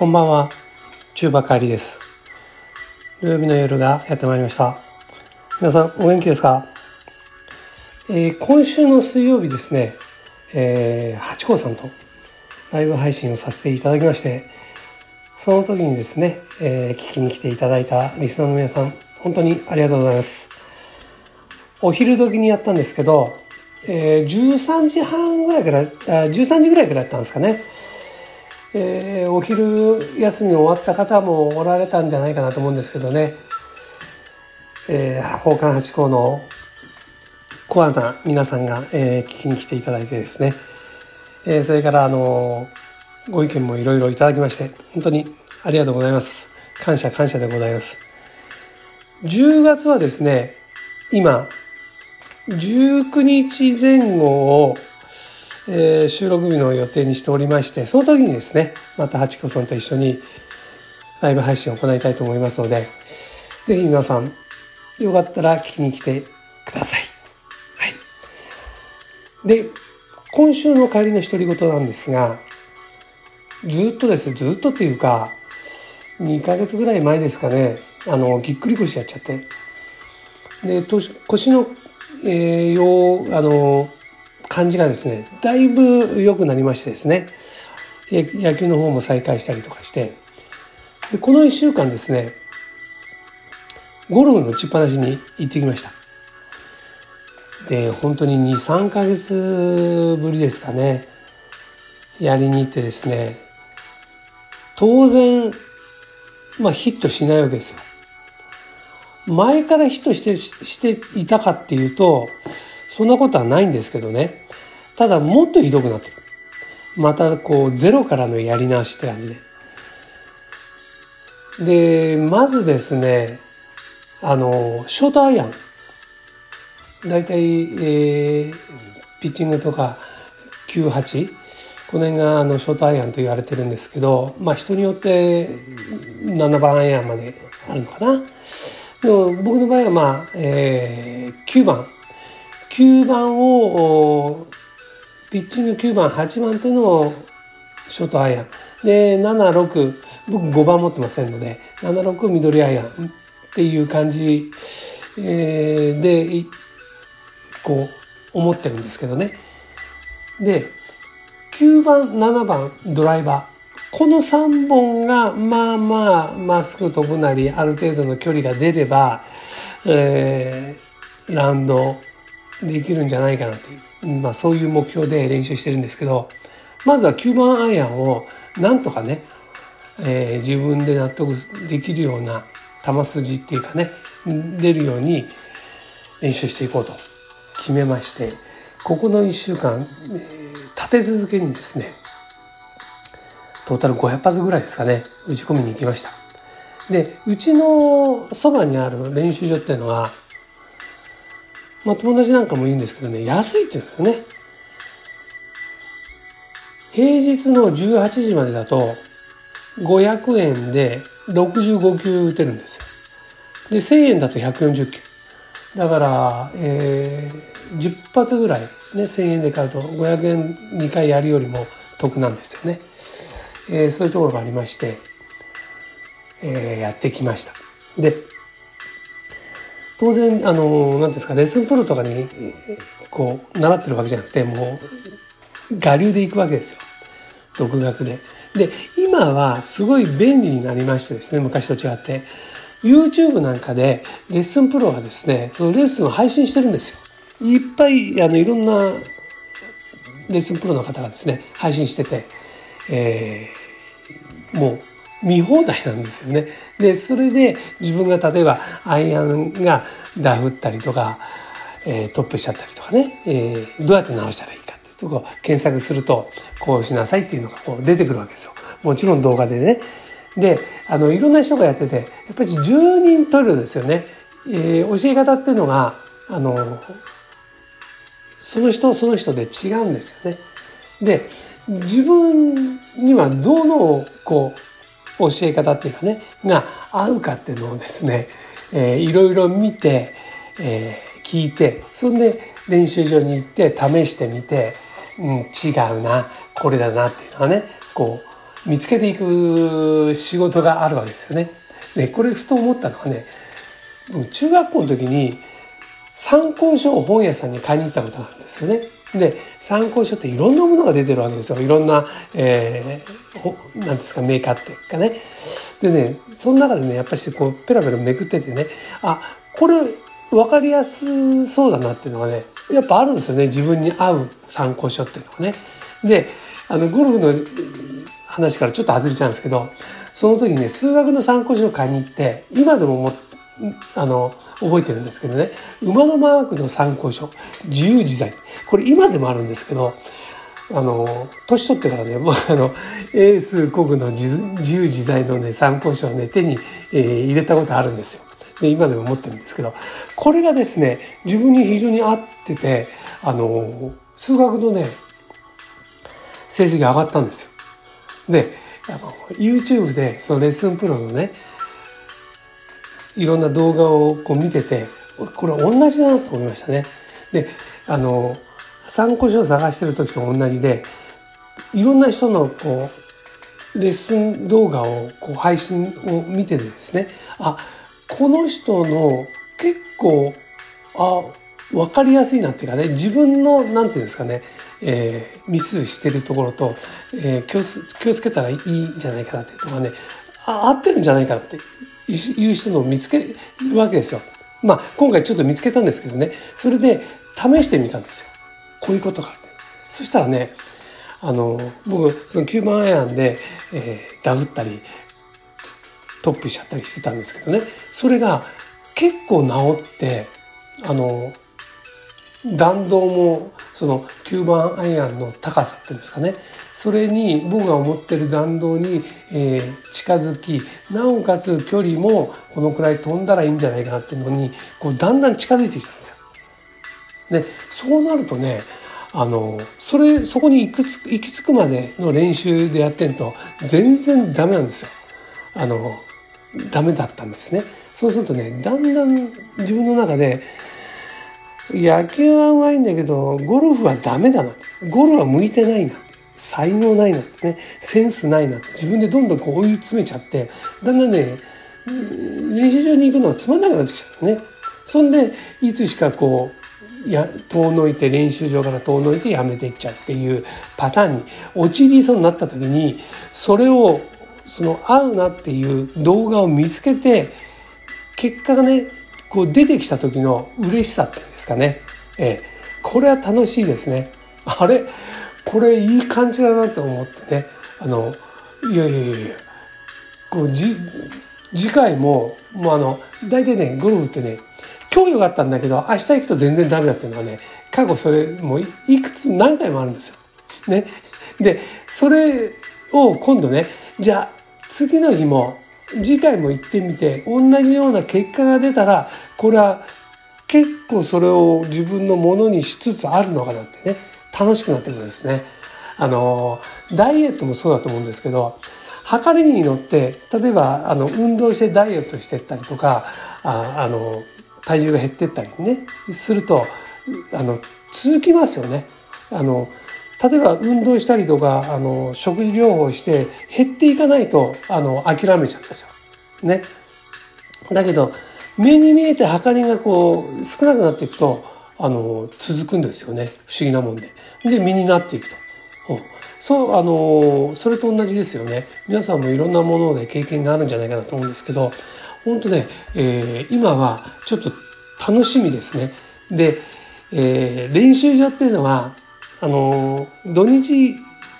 こんばんは、中馬帰りです。土曜日の夜がやってまいりました。皆さん、お元気ですか、えー今週の水曜日ですね、えー、八甲さんとライブ配信をさせていただきまして、その時にですね、えー聞きに来ていただいたリスナーの皆さん、本当にありがとうございます。お昼時にやったんですけど、えー13時半ぐらいから、あ13時ぐらいからやったんですかね。えーお昼休み終わった方もおられたんじゃないかなと思うんですけどね、えー、宝冠八甲のコアな皆さんが、えー聞きに来ていただいてですね、えーそれからあのーご意見もいろいろいただきまして本当にありがとうございます。感謝感謝でございます。10月はですね今19日前後をえー収録日の予定にしておりまして、その時にですね、またハチコさんと一緒にライブ配信を行いたいと思いますので、ぜひ皆さん、よかったら聞きに来てください。はい。で、今週の帰りの独り言なんですが、ずっとですね、ずっとっていうか、2ヶ月ぐらい前ですかね、あの、ぎっくり腰やっちゃって。で、腰の、えー、よう、あの、感じがですね、だいぶ良くなりましてですね、野球の方も再開したりとかして、でこの1週間ですね、ゴルフの打ちっぱなしに行ってきました。で、本当に2、3ヶ月ぶりですかね、やりに行ってですね、当然、まあヒットしないわけですよ。前からヒットしてしていたかっていうと、そんなことはないんですけどね。ただもっとひどくなってる。またこうゼロからのやり直しって感じで。で、まずですね、あの、ショートアイアン。だいたい、えー、ピッチングとか9、8。この辺があのショートアイアンと言われてるんですけど、まあ人によって7番アイアンまであるのかな。でも僕の場合はまあ、えー、9番。9番を、ピッチング9番、8番っていうのをショートアイアン。で、7、6、僕5番持ってませんので、7、6緑アイアンっていう感じ、えーで、こう、思ってるんですけどね。で、9番、7番、ドライバー。この3本が、まあまあ、まっすぐ飛ぶなり、ある程度の距離が出れば、えー、ラウンドできるんじゃないかなっていう、まあそういう目標で練習してるんですけど、まずは9番アイアンをなんとかね、えー自分で納得できるような球筋っていうかね、出るように練習していこうと決めまして、ここの1週間、えー立て続けにですね、トータル500発ぐらいですかね、打ち込みに行きました。で、うちのそばにある練習場っていうのは、まあ友達なんかも言うんですけどね、安いって言うんですね。平日の18時までだと500円で65球打てるんですよ。で、1000円だと140球。だから、えー、10発ぐらいね、1000円で買うと500円2回やるよりも得なんですよね。えーそういうところがありまして、えーやってきました。で、当然、あの、なんていうんですか、レッスンプロとかに、こう、習ってるわけじゃなくて、もう、我流で行くわけですよ。独学で。で、今はすごい便利になりましてですね、昔と違って。YouTube なんかで、レッスンプロはですね、そのレッスンを配信してるんですよ。いっぱい、あの、いろんなレッスンプロの方がですね、配信してて、えーもう見放題なんですよね。で、それで自分が例えばアイアンがダフったりとか、えートップしちゃったりとかね、えーどうやって直したらいいかっていうとこを検索すると、こうしなさいっていうのがこう出てくるわけですよ。もちろん動画でね。で、あの、いろんな人がやってて、やっぱり10人トイレですよね。えー教え方っていうのが、あの、その人その人で違うんですよね。で、自分にはどのこう教え方っていうかねが合うかっていうのをですね、えーいろいろ見て、えー聞いてそんで練習場に行って試してみて、うん、違うなこれだなっていうのはねこう見つけていく仕事があるわけですよね。で、これふと思ったのはね、中学校の時に参考書を本屋さんに買いに行ったことなんですよね。で、参考書っていろんなものが出てるわけですよ。いろんな、えー、なんですか、メーカーっていうかね。でね、その中でね、やっぱりこう、ペラペラめくっててね、あ、これ分かりやすそうだなっていうのがね、やっぱあるんですよね。自分に合う参考書っていうのがね。で、あの、ゴルフの話からちょっと外れちゃうんですけど、その時ね、数学の参考書を買いに行って、今でもも、あの、覚えてるんですけどね、馬のマークの参考書、自由自在。これ今でもあるんですけど、あの、年取ってからね、僕あの、エース国の自由自在のね、参考書をね、手に、えー、入れたことあるんですよ。で、今でも持ってるんですけど、これがですね、自分に非常に合ってて、あの、数学のね、成績上がったんですよ。で、あの、YouTube で、そのレッスンプロのね、いろんな動画をこう見てて、これ同じだなと思いましたね。で、あの、参考書を探してる時と同じで、いろんな人のこう、レッスン動画をこう配信を見てですね、あ、この人の結構、あ、わかりやすいなっていうかね、自分の、なんていうんですかね、えー、ミスしてるところと、えー、気を気をつけたらいいんじゃないかなってとかね、あ合ってるんじゃないかなっていう人のを見つけるわけですよ。まあ、今回ちょっと見つけたんですけどね、それで試してみたんですよ。こういうことかって。そしたらね、あの、僕、その9番アイアンで、えー、ダフったり、トップしちゃったりしてたんですけどね、それが結構治って、あの、弾道も、その9番アイアンの高さっていうんですかね、それに僕が思ってる弾道に、えー、近づきなおかつ距離もこのくらい飛んだらいいんじゃないかなっていうのにこうだんだん近づいてきたんですよ。でそうなるとねあのそれそこに行く行き着くまでの練習でやってんと全然ダメなんですよ。あのダメだったんですね。そうするとねだんだん自分の中で野球はうまいんだけどゴルフはダメだなゴルフは向いてないな才能ないなってね、センスないなって自分でどんどんこう追い詰めちゃって、だんだんね、練習場に行くのがつまんなくなってきちゃうね。そんで、いつしかこう、や、遠のいて、練習場から遠のいてやめていっちゃうっていうパターンに陥りそうになった時に、それを、その合うなっていう動画を見つけて、結果がね、こう出てきた時の嬉しさっていうんですかね。ええ、これは楽しいですね。あれ？これいい感じだなと思ってねあのいやいやいやいやこうじ次回ももうあの大体ねゴルフってね今日よかったんだけど明日行くと全然ダメだっていうのはね過去それもういくつ何回もあるんですよ。ね、でそれを今度ねじゃあ次の日も次回も行ってみて同じような結果が出たらこれは結構それを自分のものにしつつあるのかなってね楽しくなってくるんですね。あの、ダイエットもそうだと思うんですけど、測りに乗って、例えば、あの、運動してダイエットしてったりとか、ああの、体重が減ってったりね、すると、あの、続きますよね。あの、例えば運動したりとか、あの、食事療法して減っていかないと、あの、諦めちゃうんですよ。ね。だけど、目に見えて測りがこう、少なくなっていくと、あの、続くんですよね。不思議なもんで。で、身になっていくと。うん、そう、あの、それと同じですよね。皆さんもいろんなもので経験があるんじゃないかなと思うんですけど、本当ね、えー、今はちょっと楽しみですね。で、えー、練習場っていうのは、あの、土日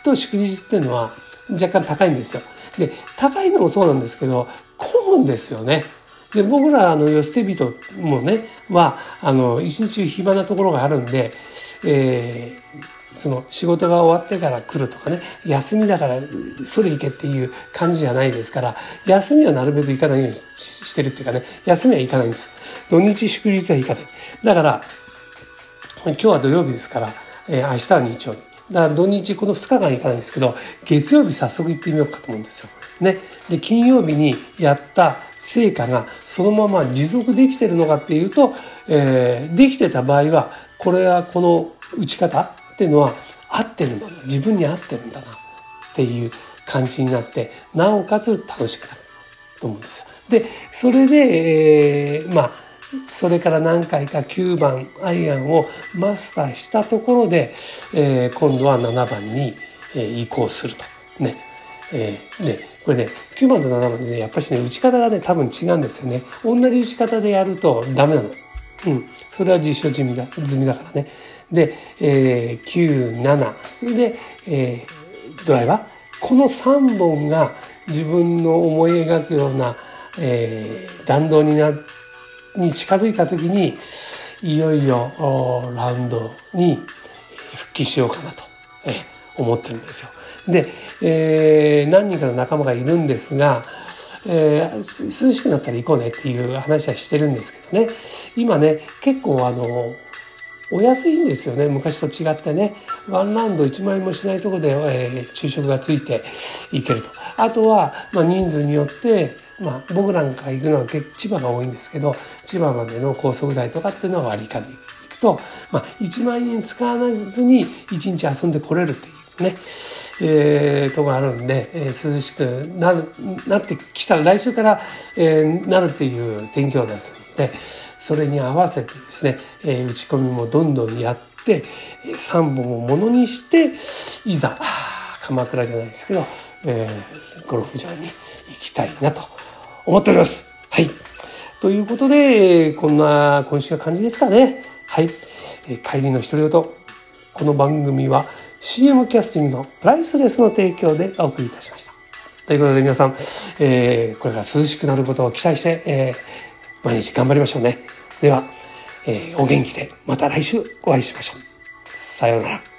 と祝日っていうのは若干高いんですよ。で、高いのもそうなんですけど、混むんですよね。で、僕ら、あの、寄捨て人もね、は、あの、一日中暇なところがあるんで、えー、その仕事が終わってから来るとかね、休みだからそれ行けっていう感じじゃないですから、休みはなるべく行かないようにしてるっていうかね、休みは行かないんです。土日祝日は行かない。だから、今日は土曜日ですから、えー、明日は日曜日。だから土日この2日間行かないんですけど、月曜日早速行ってみようかと思うんですよ。ね。で、金曜日にやった成果がそのまま持続できてるのかっていうと、えー、できてた場合は、これはこの打ち方っていうのは合ってるんだな。自分に合ってるんだなっていう感じになってなおかつ楽しくなると思うんですよ。でそれで、えー、まあそれから何回か9番アイアンをマスターしたところで、えー、今度は7番に、えー、移行すると。ね。えー、で、これね、9番と7番でね、やっぱしね、打ち方がね、多分違うんですよね。同じ打ち方でやるとダメなの。うん。それは実証済みだ、済みだからね。で、えー、9、7。それで、えー、ドライバー？この3本が自分の思い描くような、えー、弾道にな、に近づいた時に、いよいよラウンドに復帰しようかなと、えー、思ってるんですよ。で、えー、何人かの仲間がいるんですが、えー、涼しくなったら行こうねっていう話はしてるんですけどね今ね結構あのお安いんですよね。昔と違ってね。ワンラウンド1万円もしないとこで、えー、昼食がついていけると。あとは、まあ、人数によってまあ、僕なんか行くのは千葉が多いんですけど千葉までの高速代とかっていうのは割り勘で行くと、まあ、1万円使わずに1日遊んでこれるっていうね。えー、とこあるんで、えー、涼しくなるなってきたら来週から、えー、なるっていう天気予報です。のでそれに合わせてですね、えー、打ち込みもどんどんやって3本をものにしていざ鎌倉じゃないですけど、えー、ゴルフ場に行きたいなと思っております。はい。ということで、こんな今週は感じですかね。はい。えー、帰りの独り言。この番組は CM キャスティングのプライスレスの提供でお送りいたしました。ということで皆さん、えー、これから涼しくなることを期待して、えー、毎日頑張りましょうね。では、えー、お元気でまた来週お会いしましょう。さようなら。